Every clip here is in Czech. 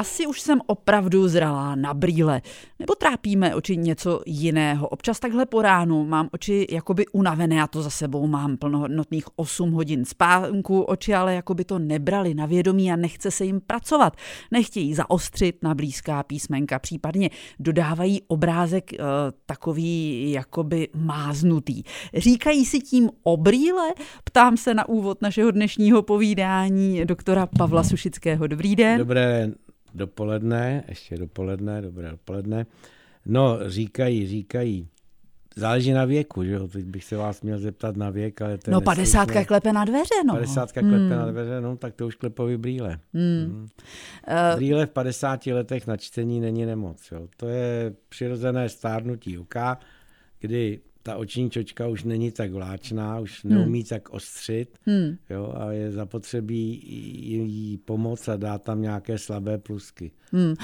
asi už jsem opravdu zralá na brýle. Nebo trápíme oči něco jiného. Občas takhle po ránu mám oči jakoby unavené a to za sebou mám plnohodnotných 8 hodin spánku. Oči ale jakoby to nebrali na vědomí a nechce se jim pracovat. Nechtějí zaostřit na blízká písmenka, případně dodávají obrázek e, takový jakoby máznutý. Říkají si tím o brýle? Ptám se na úvod našeho dnešního povídání doktora Pavla Sušického. Dobrý den. Dobré dopoledne, ještě dopoledne, dobré dopoledne. No, říkají, říkají, záleží na věku, že jo? Teď bych se vás měl zeptat na věk, ale to No, padesátka klepe na dveře, no. Padesátka klepe hmm. na dveře, no, tak to už klepový brýle. Hmm. Hmm. Uh, brýle v 50 letech na čtení není nemoc, jo? To je přirozené stárnutí oka, kdy ta oční čočka už není tak vláčná, už hmm. neumí tak ostřit hmm. jo, a je zapotřebí jí pomoct a dát tam nějaké slabé plusky. Hmm. Uh,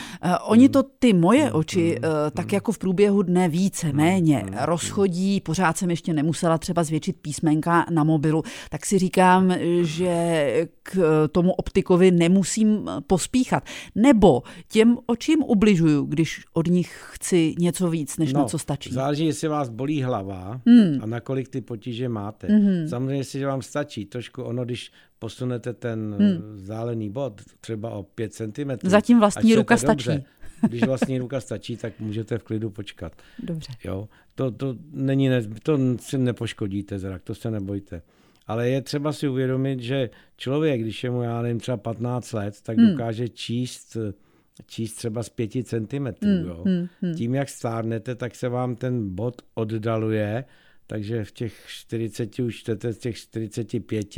oni to ty moje hmm. oči uh, tak jako v průběhu dne více, hmm. méně hmm. rozchodí, pořád jsem ještě nemusela třeba zvětšit písmenka na mobilu, tak si říkám, že k tomu optikovi nemusím pospíchat. Nebo těm očím ubližuju, když od nich chci něco víc, než no, na co stačí. Záleží, jestli vás bolí hlava hmm. a nakolik ty potíže máte. Hmm. Samozřejmě, jestli vám stačí trošku ono, když posunete ten hmm. zálený bod třeba o 5 cm. Zatím vlastní ruka dobře, stačí. Když vlastní ruka stačí, tak můžete v klidu počkat. Dobře. Jo? To, to, není, to si nepoškodíte zrak, to se nebojte. Ale je třeba si uvědomit, že člověk, když je mu, já nevím, třeba 15 let, tak hmm. dokáže číst číst třeba z 5 cm. Hmm, jo. Hmm, hmm. Tím, jak stárnete, tak se vám ten bod oddaluje, takže v těch 40 už čtete z těch 45,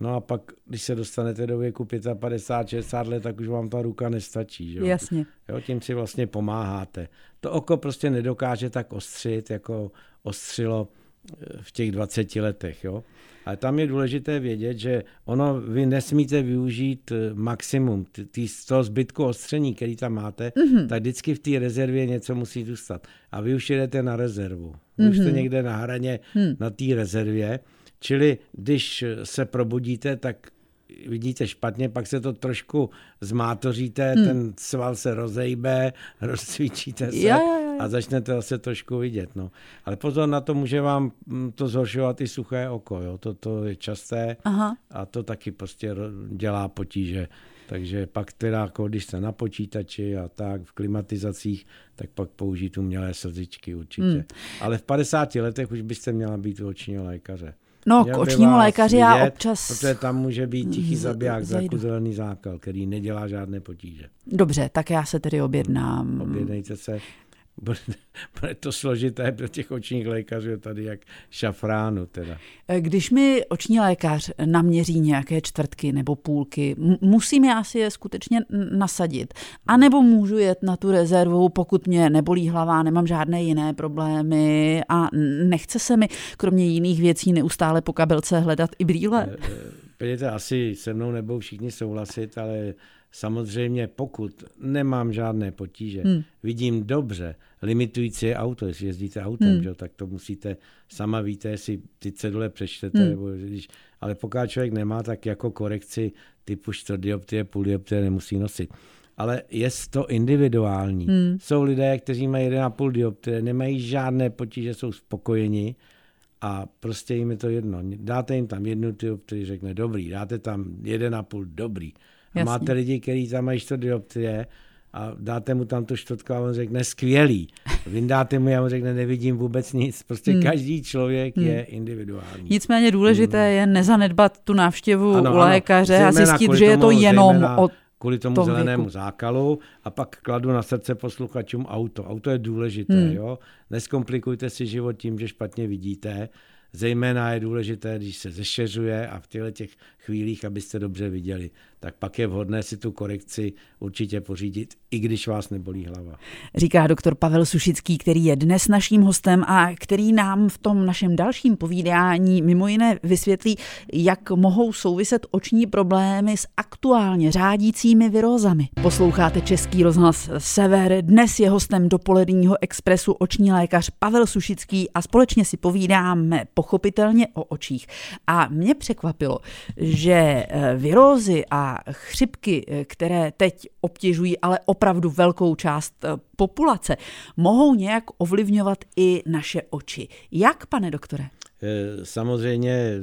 No a pak, když se dostanete do věku 55, 60 let, tak už vám ta ruka nestačí. Že? Jasně. Jo, tím si vlastně pomáháte. To oko prostě nedokáže tak ostřit, jako ostřilo v těch 20 letech. Jo? Ale tam je důležité vědět, že ono, vy nesmíte využít eh, maximum tý, z toho zbytku ostření, který tam máte, mm-hmm. tak vždycky v té rezervě něco musí zůstat. A vy už jedete na rezervu. Vy mm-hmm. už jste mhm. někde na hraně mm. na té rezervě Čili když se probudíte, tak vidíte špatně, pak se to trošku zmátoříte, hmm. ten sval se rozejbe, rozcvičíte se jo, jo. A začnete zase trošku vidět. No. Ale pozor na to, může vám mm, to zhoršovat i suché oko. Jo. To, to je časté Aha. a to taky prostě dělá potíže. Takže pak teda, jako když jste na počítači a tak, v klimatizacích, tak pak použít umělé slzičky určitě. Hmm. Ale v 50 letech už byste měla být u očního lékaře. No, k očnímu lékaři já občas... Protože tam může být tichý zabiják, zakuzelený zákal, který nedělá žádné potíže. Dobře, tak já se tedy objednám. Objednejte se bude, bude to složité pro těch očních lékařů tady jak šafránu teda. Když mi oční lékař naměří nějaké čtvrtky nebo půlky, musím já si je skutečně nasadit. A nebo můžu jet na tu rezervu, pokud mě nebolí hlava, nemám žádné jiné problémy a nechce se mi kromě jiných věcí neustále po kabelce hledat i brýle. Eh, eh, Pějte, asi se mnou nebudou všichni souhlasit, ale Samozřejmě, pokud nemám žádné potíže, hmm. vidím dobře, limitující je auto, jestli jezdíte autem, hmm. že, tak to musíte, sama víte, jestli ty cedule přečtete, hmm. nebo když, ale pokud člověk nemá, tak jako korekci typu čtvrtdioptrie, půldioptrie nemusí nosit. Ale je to individuální. Hmm. Jsou lidé, kteří mají 1,5 dioptrie, nemají žádné potíže, jsou spokojeni a prostě jim je to jedno. Dáte jim tam jednu dioptrii, řekne dobrý, dáte tam 1,5 dobrý Jasně. máte lidi, kteří tam mají čtvrt dioptrie a dáte mu tam tu čtvrtku a on řekne skvělý. Vyndáte mu a on řekne nevidím vůbec nic. Prostě hmm. každý člověk hmm. je individuální. Nicméně důležité hmm. je nezanedbat tu návštěvu ano, u lékaře ano. a zjistit, že je to jenom o kvůli tomu tom zelenému věku. zákalu a pak kladu na srdce posluchačům auto. Auto je důležité, hmm. jo. Neskomplikujte si život tím, že špatně vidíte. Zejména je důležité, když se zešeřuje a v těchto těch chvílích, abyste dobře viděli, tak pak je vhodné si tu korekci určitě pořídit, i když vás nebolí hlava. Říká doktor Pavel Sušický, který je dnes naším hostem a který nám v tom našem dalším povídání mimo jiné vysvětlí, jak mohou souviset oční problémy s aktuálně řádícími virózami. Posloucháte Český rozhlas Sever. Dnes je hostem dopoledního expresu oční lékař Pavel Sušický a společně si povídáme pochopitelně o očích. A mě překvapilo, že eh, virózy a chřipky, které teď obtěžují ale opravdu velkou část populace, mohou nějak ovlivňovat i naše oči. Jak, pane doktore? Samozřejmě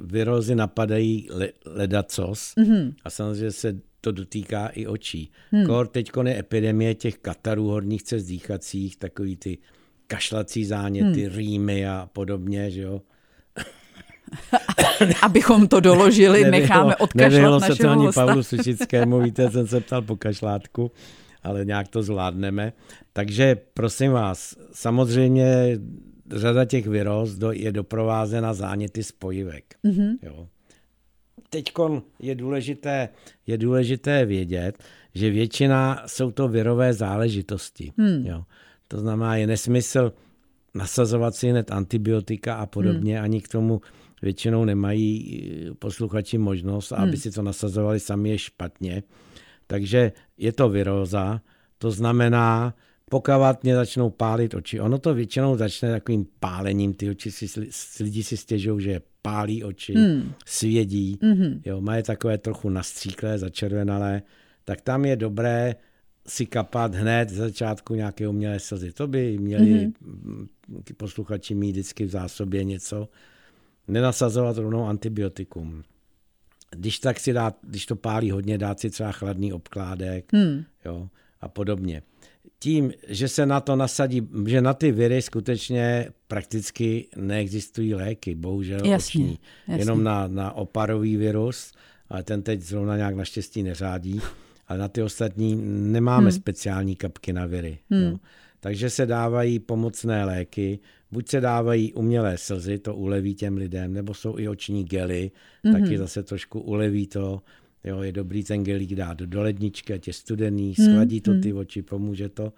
virózy napadají ledacos mm-hmm. a samozřejmě se to dotýká i očí. Hmm. Kor teď je epidemie těch katarů horních cest dýchacích, takový ty kašlací záněty, hmm. rýmy a podobně, že jo. Abychom to doložili, nevyhlo, necháme odkašlat nevyhlo se to ani Pavlu Sučickému, víte, jsem se ptal po kašlátku, ale nějak to zvládneme. Takže prosím vás, samozřejmě řada těch viroz je doprovázena záněty spojivek. Mm-hmm. Jo teď je důležité, je důležité vědět, že většina jsou to virové záležitosti. Hmm. Jo. To znamená, je nesmysl nasazovat si hned antibiotika a podobně, hmm. ani k tomu většinou nemají eh, posluchači možnost, hmm. aby si to nasazovali sami je špatně. Takže je to viróza, to znamená, pokud mě začnou pálit oči. Ono to většinou začne takovým pálením, ty oči si, lidi si stěžují, že pálí oči, hmm. svědí, hmm. jo, má je takové trochu nastříklé, začervenalé, tak tam je dobré si kapat hned z začátku nějaké umělé slzy. To by měli hmm. posluchači mít vždycky v zásobě něco. Nenasazovat rovnou antibiotikum. Když tak si dát, když to pálí hodně, dát si třeba chladný obkládek hmm. jo, a podobně tím, že se na to nasadí, že na ty viry skutečně prakticky neexistují léky, bohužel jasně, oční. Jasně. Jenom na, na oparový virus, ale ten teď zrovna nějak naštěstí neřádí, ale na ty ostatní nemáme hmm. speciální kapky na viry. Hmm. Jo. Takže se dávají pomocné léky, buď se dávají umělé slzy, to uleví těm lidem, nebo jsou i oční gely, hmm. taky zase trošku uleví to. Jo, je dobrý ten gelík dát do ledničky, ať je studený, hmm, schladí to ty oči, pomůže to.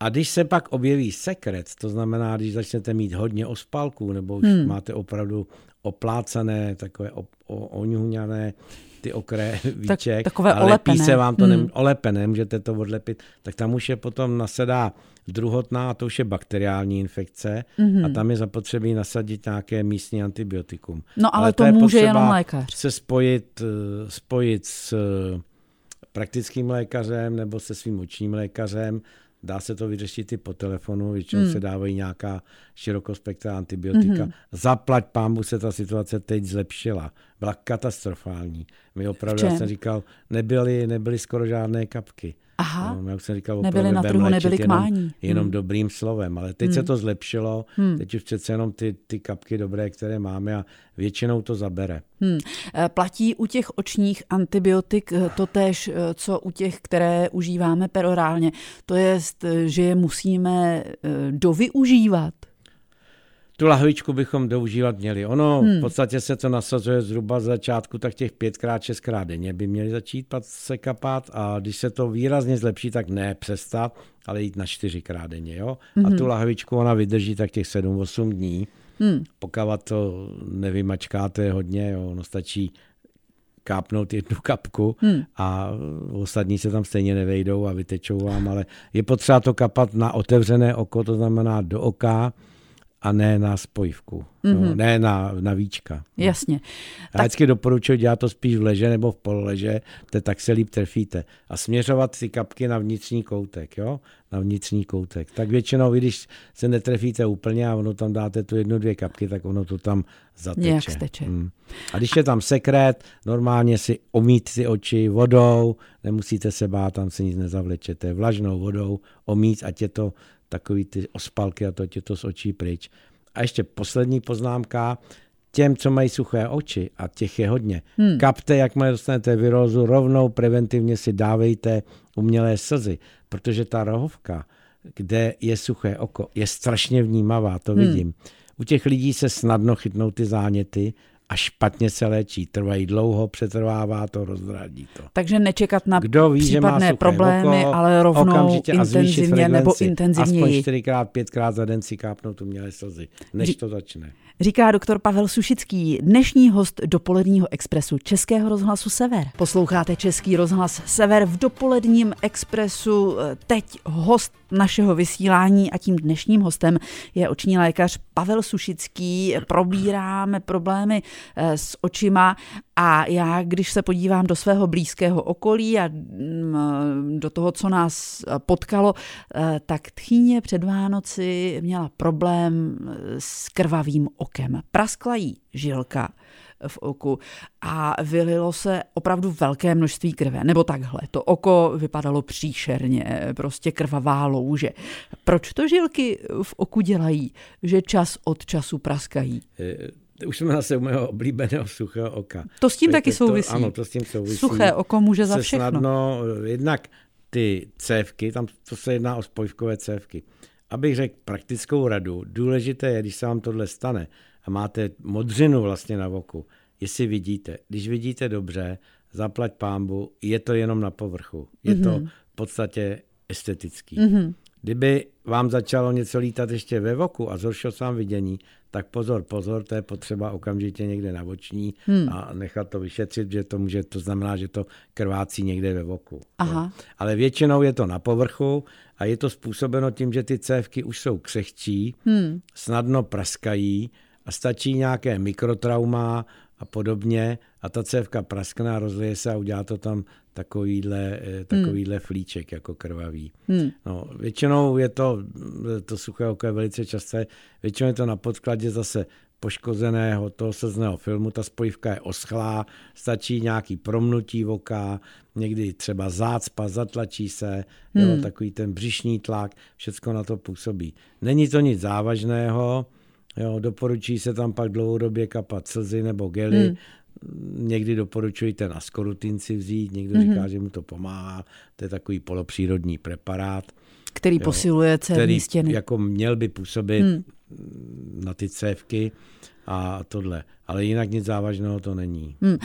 A když se pak objeví sekret, to znamená, když začnete mít hodně ospalků, nebo už hmm. máte opravdu oplácané, takové oňuňané ty okraje víček, tak, takové ale olepené. se vám to hmm. ne, olepené, můžete to odlepit, tak tam už je potom nasedá druhotná, a to už je bakteriální infekce mm-hmm. a tam je zapotřebí nasadit nějaké místní antibiotikum. No ale, ale to, to může jenom lékař. se spojit, eh, spojit s eh, praktickým lékařem nebo se svým očním lékařem, Dá se to vyřešit i po telefonu, většinou hmm. se dávají nějaká širokospektrá antibiotika. Hmm. Zaplať pámbu se ta situace teď zlepšila. Byla katastrofální. My opravdu, já jsem říkal, nebyly, nebyly skoro žádné kapky. Aha, no, jak jsem říkal, nebyly na trhu, nebyly k mání. Jenom, jenom hmm. dobrým slovem, ale teď hmm. se to zlepšilo, hmm. teď už přece jenom ty, ty kapky dobré, které máme a většinou to zabere. Hmm. Eh, platí u těch očních antibiotik eh, to tež, eh, co u těch, které užíváme perorálně. To je, že je musíme dovyužívat. Tu lahvičku bychom doužívat měli. Ono hmm. v podstatě se to nasazuje zhruba z začátku, tak těch pětkrát, šestkrát denně by měli začít se kapat a když se to výrazně zlepší, tak ne přestat, ale jít na čtyřikrát denně. Jo? Hmm. A tu lahvičku ona vydrží tak těch 7-8 dní. Hmm. Pokud to nevymačkáte hodně, jo, ono stačí kápnout jednu kapku hmm. a ostatní se tam stejně nevejdou a vytečou vám, ale je potřeba to kapat na otevřené oko, to znamená do oka, a ne na spojivku, mm-hmm. no, mhm. ne na, na víčka. Jasně. Já tak... vždycky doporučuji dělat to spíš v leže nebo v pololeže, to tak se líp trefíte. A směřovat ty kapky na vnitřní koutek, jo? Na vnitřní koutek. Tak většinou, když se netrefíte úplně a ono tam dáte tu jednu, dvě kapky, tak ono to tam zateče. Nějak steče. Hmm. A když je tam sekret, normálně si omít ty oči vodou, nemusíte se bát, tam se nic nezavlečete. Vlažnou vodou omít, ať je to takový ty ospalky a to tě to z očí pryč. A ještě poslední poznámka, těm, co mají suché oči, a těch je hodně, hmm. kapte, jakmile dostanete virózu, rovnou preventivně si dávejte umělé slzy, protože ta rohovka, kde je suché oko, je strašně vnímavá, to hmm. vidím. U těch lidí se snadno chytnou ty záněty a špatně se léčí. Trvají dlouho, přetrvává to, rozdradí to. Takže nečekat na Kdo ví, případné problémy, oko, ale rovnou intenzivně nebo intenzivněji. Aspoň čtyřikrát, pětkrát za den si kápnout umělé slzy, než to začne. Říká doktor Pavel Sušický, dnešní host dopoledního expresu Českého rozhlasu Sever. Posloucháte Český rozhlas Sever v dopoledním expresu. Teď host našeho vysílání a tím dnešním hostem je oční lékař Pavel Sušický. Probíráme problémy eh, s očima a já, když se podívám do svého blízkého okolí a mm, do toho, co nás potkalo, eh, tak tchýně před Vánoci měla problém s krvavým okem. Praskla jí žilka v oku a vylilo se opravdu velké množství krve. Nebo takhle, to oko vypadalo příšerně, prostě krvavá louže. Proč to žilky v oku dělají, že čas od času praskají? Eh, už jsme zase u mého oblíbeného suchého oka. To s tím taky souvisí. To, ano, to s tím souvisí. Suché oko může za všechno. Snadno, eh, jednak ty cévky, tam to se jedná o spojkové cévky. Abych řekl praktickou radu, důležité je, když se vám tohle stane, a máte modřinu vlastně na voku, jestli vidíte. Když vidíte dobře, zaplať pámbu, je to jenom na povrchu. Je mm-hmm. to mhm. v podstatě estetický. Mm-hmm. Kdyby vám začalo něco lítat ještě ve voku a zhoršil se vám vidění, tak pozor, pozor, to je potřeba okamžitě někde na voční hmm. a nechat to vyšetřit, že to může, to znamená, že to krvácí někde ve voku. Aha. Ale většinou je to na povrchu a je to způsobeno tím, že ty cévky už jsou křehčí, hmm. snadno praskají a stačí nějaké mikrotrauma a podobně a ta cévka praskne a rozlije se a udělá to tam takovýhle, eh, takovýhle hmm. flíček jako krvavý. Hmm. No, většinou je to, to suché oko je velice časté, většinou je to na podkladě zase poškozeného toho slzného filmu, ta spojivka je oschlá, stačí nějaký promnutí oka, někdy třeba zácpa, zatlačí se, hmm. jo, takový ten břišní tlak, všechno na to působí. Není to nic závažného, Jo, doporučí se tam pak dlouhodobě kapat slzy nebo gely. Hmm. Někdy doporučuji ten askorutin si vzít, někdo hmm. říká, že mu to pomáhá. To je takový polopřírodní preparát. Který jo, posiluje cévní stěny. jako měl by působit hmm. na ty cévky a tohle. Ale jinak nic závažného to není. Hmm.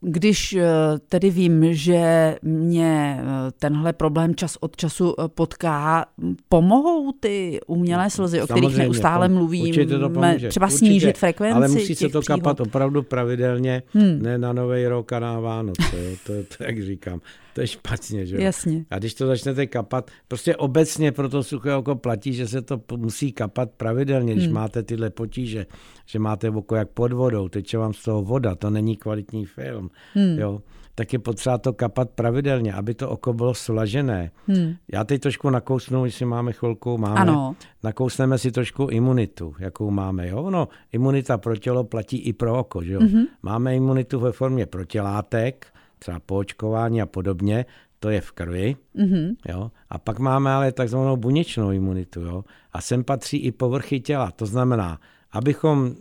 Když eh, tedy vím, že mě eh, tenhle problém čas od času potká, pomohou ty umělé slzy, o kterých neustále mluvím, to pomůže. třeba Určitě, snížit frekvenci Ale musí se to příhod. kapat opravdu pravidelně, hmm. ne na Nový rok a na Vánoce. To, to, to, jak říkám, to je špatně. Že? Jasně. A když to začnete kapat, prostě obecně pro to suché oko platí, že se to musí kapat pravidelně, když hmm. máte tyhle potíže, že máte oko jak pod vodou, teče vám z toho voda, to není kvalitní film, hmm. jo, tak je potřeba to kapat pravidelně, aby to oko bylo slažené. Hmm. Já teď trošku nakousnu, jestli máme chvilku, máme, ano. nakousneme si trošku imunitu, jakou máme, jo, no, imunita pro tělo platí i pro oko, že jo. Mm-hmm. Máme imunitu ve formě protilátek, třeba po očkování a podobně, to je v krvi, mm-hmm. jo? a pak máme ale takzvanou buněčnou imunitu, jo? a sem patří i povrchy těla, to znamená, abychom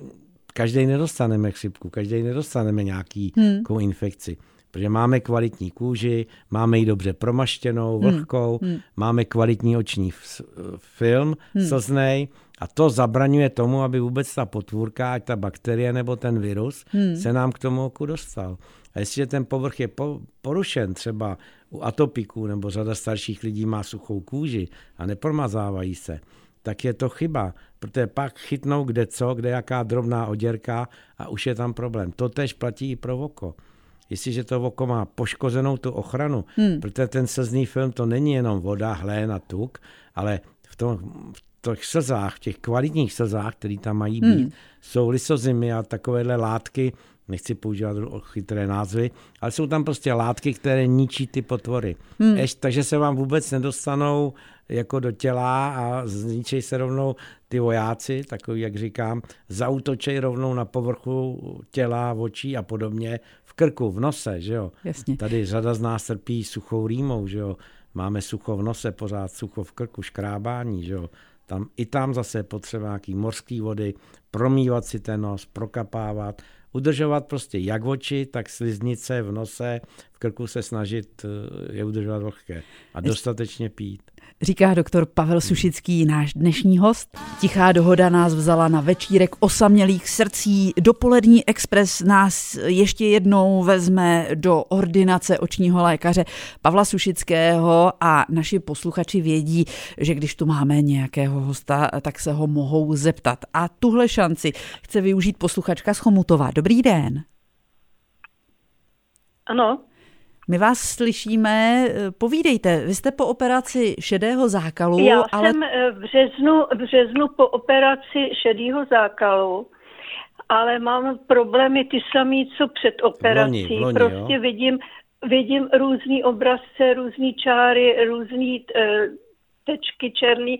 každý nedostaneme chřipku, každý nedostaneme nějaký hmm. infekci. Protože máme kvalitní kůži, máme ji dobře promaštěnou, hmm. vlhkou, hmm. máme kvalitní oční film, hmm. slznej, a to zabraňuje tomu, aby vůbec ta potvůrka, ať ta bakterie nebo ten virus, hmm. se nám k tomu oku dostal. A jestliže ten povrch je porušen, třeba u atopiků nebo řada starších lidí má suchou kůži a nepromazávají se, tak je to chyba, protože pak chytnou kde co, kde jaká drobná oděrka a už je tam problém. To tež platí i pro oko. Jestliže to oko má poškozenou tu ochranu, hmm. protože ten slzný film to není jenom voda, hlén a tuk, ale v, tom, v těch slzách, v těch kvalitních slzách, které tam mají být, hmm. jsou lysozymy a takovéhle látky, nechci používat chytré názvy, ale jsou tam prostě látky, které ničí ty potvory. Hmm. Eš, takže se vám vůbec nedostanou jako do těla a zničí se rovnou ty vojáci, takový, jak říkám, zautočej rovnou na povrchu těla, očí a podobně, v krku, v nose, že jo. Jasně. Tady řada z nás trpí suchou rýmou, že jo. Máme sucho v nose, pořád sucho v krku, škrábání, že jo. Tam, I tam zase je potřeba nějaký mořský vody, promývat si ten nos, prokapávat, udržovat prostě jak oči, tak sliznice v nose, v krku se snažit eh, je udržovat vlhké a dostatečně pít. Říká doktor Pavel Sušický, náš dnešní host. Tichá dohoda nás vzala na večírek osamělých srdcí. Dopolední expres nás ještě jednou vezme do ordinace očního lékaře Pavla Sušického a naši posluchači vědí, že když tu máme nějakého hosta, tak se ho mohou zeptat. A tuhle šanci chce využít posluchačka z Chomutova. Dobrý den. Ano. My vás slyšíme, povídejte, vy jste po operaci šedého zákalu. Já ale... jsem v březnu, v březnu po operaci šedého zákalu, ale mám problémy ty samé, co před operací. V loni, v loni, prostě jo? vidím, vidím různý obrazce, různý čáry, různý eh, tečky černý,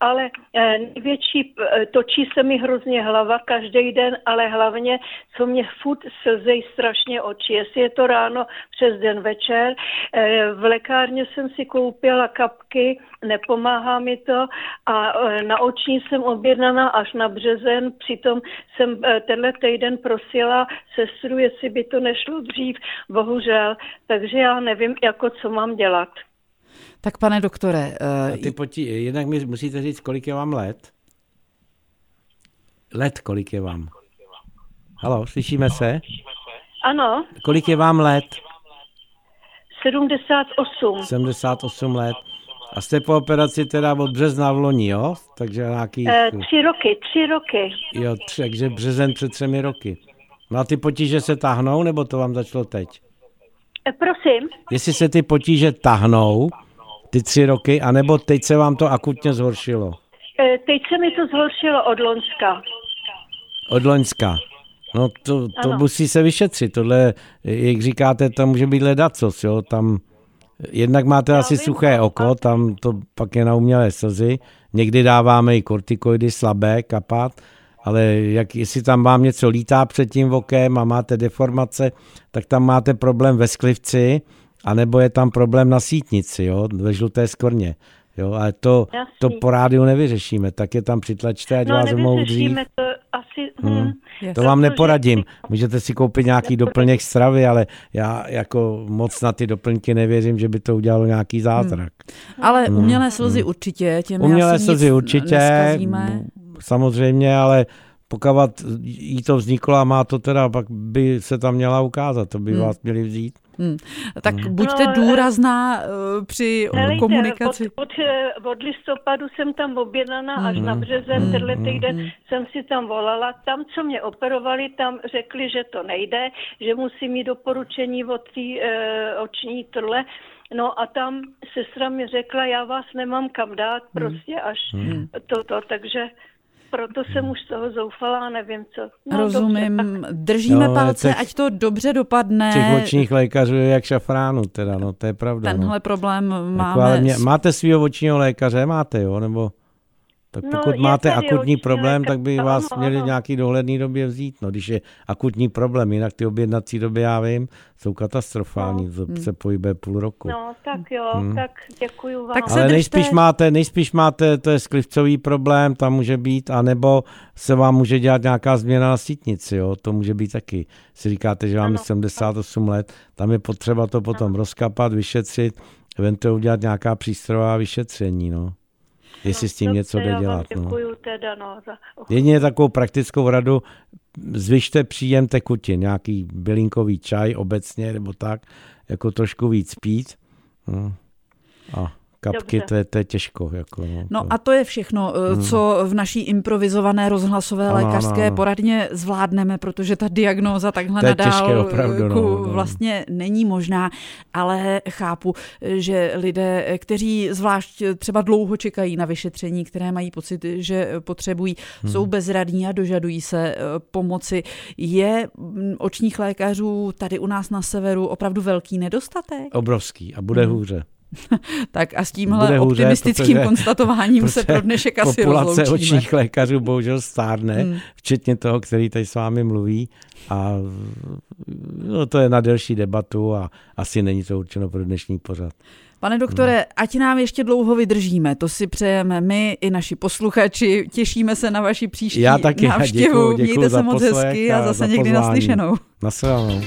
ale eh, největší, eh, točí se mi hrozně hlava každý den, ale hlavně, co mě furt slzej strašně oči, jestli je to ráno přes den večer. Eh, v lékárně jsem si koupila kapky, nepomáhá mi to a na oční jsem objednaná až na březen, přitom jsem tenhle týden prosila sestru, jestli by to nešlo dřív, bohužel, takže já nevím, jako co mám dělat. Tak pane doktore... Uh, ty potí, jednak mi musíte říct, kolik je vám let? Let, kolik je vám? Halo, slyšíme se? Ano. Kolik je vám let? 78. 78 let. A jste po operaci teda od března v loni, jo? Takže nějaký... E, tři roky, tři roky. Jo, tři, takže březen před třemi roky. No a ty potíže se tahnou, nebo to vám začalo teď? E, prosím? Jestli se ty potíže tahnou, ty tři roky, anebo teď se vám to akutně zhoršilo? E, teď se mi to zhoršilo od Loňska. Od Loňska. No to, to musí se vyšetřit. Tohle, jak říkáte, tam může být ledacos, jo, tam jednak máte Já asi vím, suché oko, tam to pak je na umělé slzy. Někdy dáváme i kortikoidy slabé, kapat, ale jak, jestli tam vám něco lítá před tím okem a máte deformace, tak tam máte problém ve sklivci, a nebo je tam problém na sítnici, jo, ve žluté skorně. Jo, ale to, to po rádiu nevyřešíme, tak je tam přitlačte, ať no, vás mohou dřív. To, asi, hmm. Hmm. To vám neporadím. Můžete si koupit nějaký doplněk stravy, ale já jako moc na ty doplňky nevěřím, že by to udělalo nějaký zázrak. Hmm. Ale hmm. umělé slzy hmm. určitě, těm Umělé slzy určitě, neskazíme. Samozřejmě, ale pokud jí to vzniklo a má to teda, pak by se tam měla ukázat, to by hmm. vás měli vzít. Hmm. Tak hmm. buďte no, důrazná uh, při Nelejte, komunikaci. Od, od, eh, od listopadu jsem tam objednaná až hmm. na březen, hmm. tenhle týden hmm. jsem si tam volala. Tam, co mě operovali, tam řekli, že to nejde, že musí mít doporučení od té uh, oční trle. No a tam sestra mi řekla, já vás nemám kam dát, prostě až hmm. toto, takže proto jsem už z toho zoufala a nevím co. No, Rozumím, dobře, držíme no, palce, těch, ať to dobře dopadne. Těch očních lékařů je jak šafránu teda, no to je pravda. Tenhle no. problém jako, máme. ale mě, máte svého očního lékaře, máte jo, nebo... Tak no, pokud no, máte akutní problém, tak by vás ano, měli v nějaký dohledný době vzít. No, když je akutní problém, jinak ty objednací doby, já vím, jsou katastrofální, no. to se pohybuje půl roku. No, tak jo, hmm. tak děkuju vám. Tak Ale nejspíš máte, nejspíš máte, to je sklivcový problém, tam může být, anebo se vám může dělat nějaká změna na sítnici, jo, to může být taky. Si říkáte, že máme 78 let, tam je potřeba to potom ano. rozkapat, vyšetřit, eventuálně udělat nějaká přístrojová vyšetření, no jestli no, s tím dobře, něco jde dělat. No. Teda, no, za... Jedině takovou praktickou radu, zvyšte příjem tekutin, nějaký bylinkový čaj obecně, nebo tak, jako trošku víc pít. No. A kapky, to je, to je těžko. Jako, no, no to... a to je všechno, hmm. co v naší improvizované rozhlasové ano, lékařské ano. poradně zvládneme, protože ta diagnóza takhle to nadál opravdu, no, no. vlastně není možná, ale chápu, že lidé, kteří zvlášť třeba dlouho čekají na vyšetření, které mají pocit, že potřebují, hmm. jsou bezradní a dožadují se eh, pomoci. Je mm, očních lékařů tady u nás na severu opravdu velký nedostatek? Obrovský a bude hmm. hůře. tak a s tímhle hůře, optimistickým konstatováním se pro dnešek asi Populace rozloučíme. očních lékařů bohužel stárne, hmm. včetně toho, který tady s vámi mluví a no, to je na delší debatu a asi není to určeno pro dnešní pořad. Pane doktore, hmm. ať nám ještě dlouho vydržíme, to si přejeme my i naši posluchači. Těšíme se na vaši příští Já taky, návštěvu. Děkuju, děkuju Mějte se moc hezky a zase někdy naslyšenou. Naslyšenou.